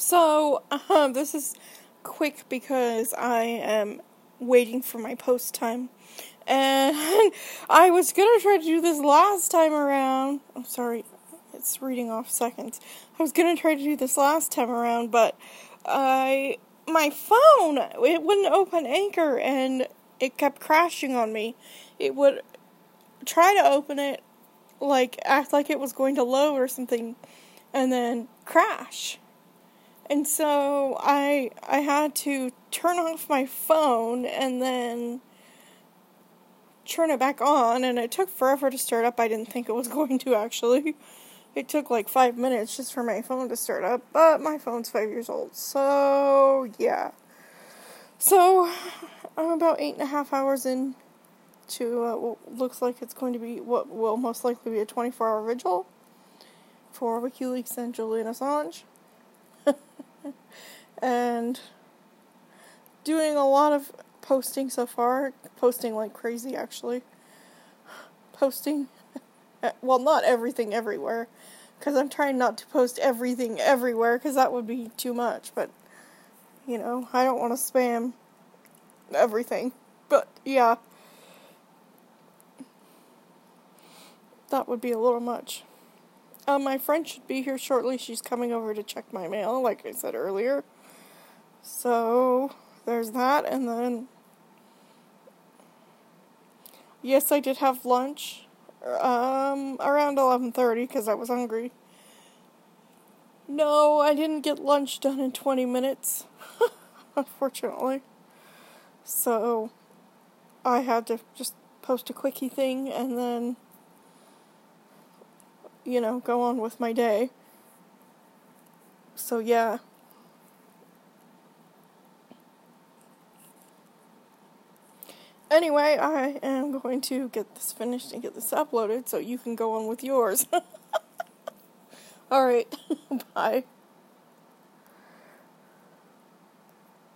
So, um, this is quick because I am waiting for my post time. And I was gonna try to do this last time around. I'm sorry, it's reading off seconds. I was gonna try to do this last time around, but I my phone it wouldn't open Anchor and it kept crashing on me. It would try to open it, like act like it was going to load or something, and then crash. And so I I had to turn off my phone and then turn it back on and it took forever to start up. I didn't think it was going to actually. It took like five minutes just for my phone to start up, but my phone's five years old, so yeah. So I'm about eight and a half hours in to uh, what looks like it's going to be what will most likely be a 24 hour vigil for WikiLeaks and Julian Assange. and doing a lot of posting so far, posting like crazy actually. Posting, well, not everything everywhere, because I'm trying not to post everything everywhere, because that would be too much, but you know, I don't want to spam everything. But yeah, that would be a little much. Uh, my friend should be here shortly. She's coming over to check my mail, like I said earlier. So there's that, and then yes, I did have lunch um, around eleven thirty because I was hungry. No, I didn't get lunch done in twenty minutes, unfortunately. So I had to just post a quickie thing and then you know, go on with my day. So, yeah. Anyway, I am going to get this finished and get this uploaded so you can go on with yours. Alright, bye.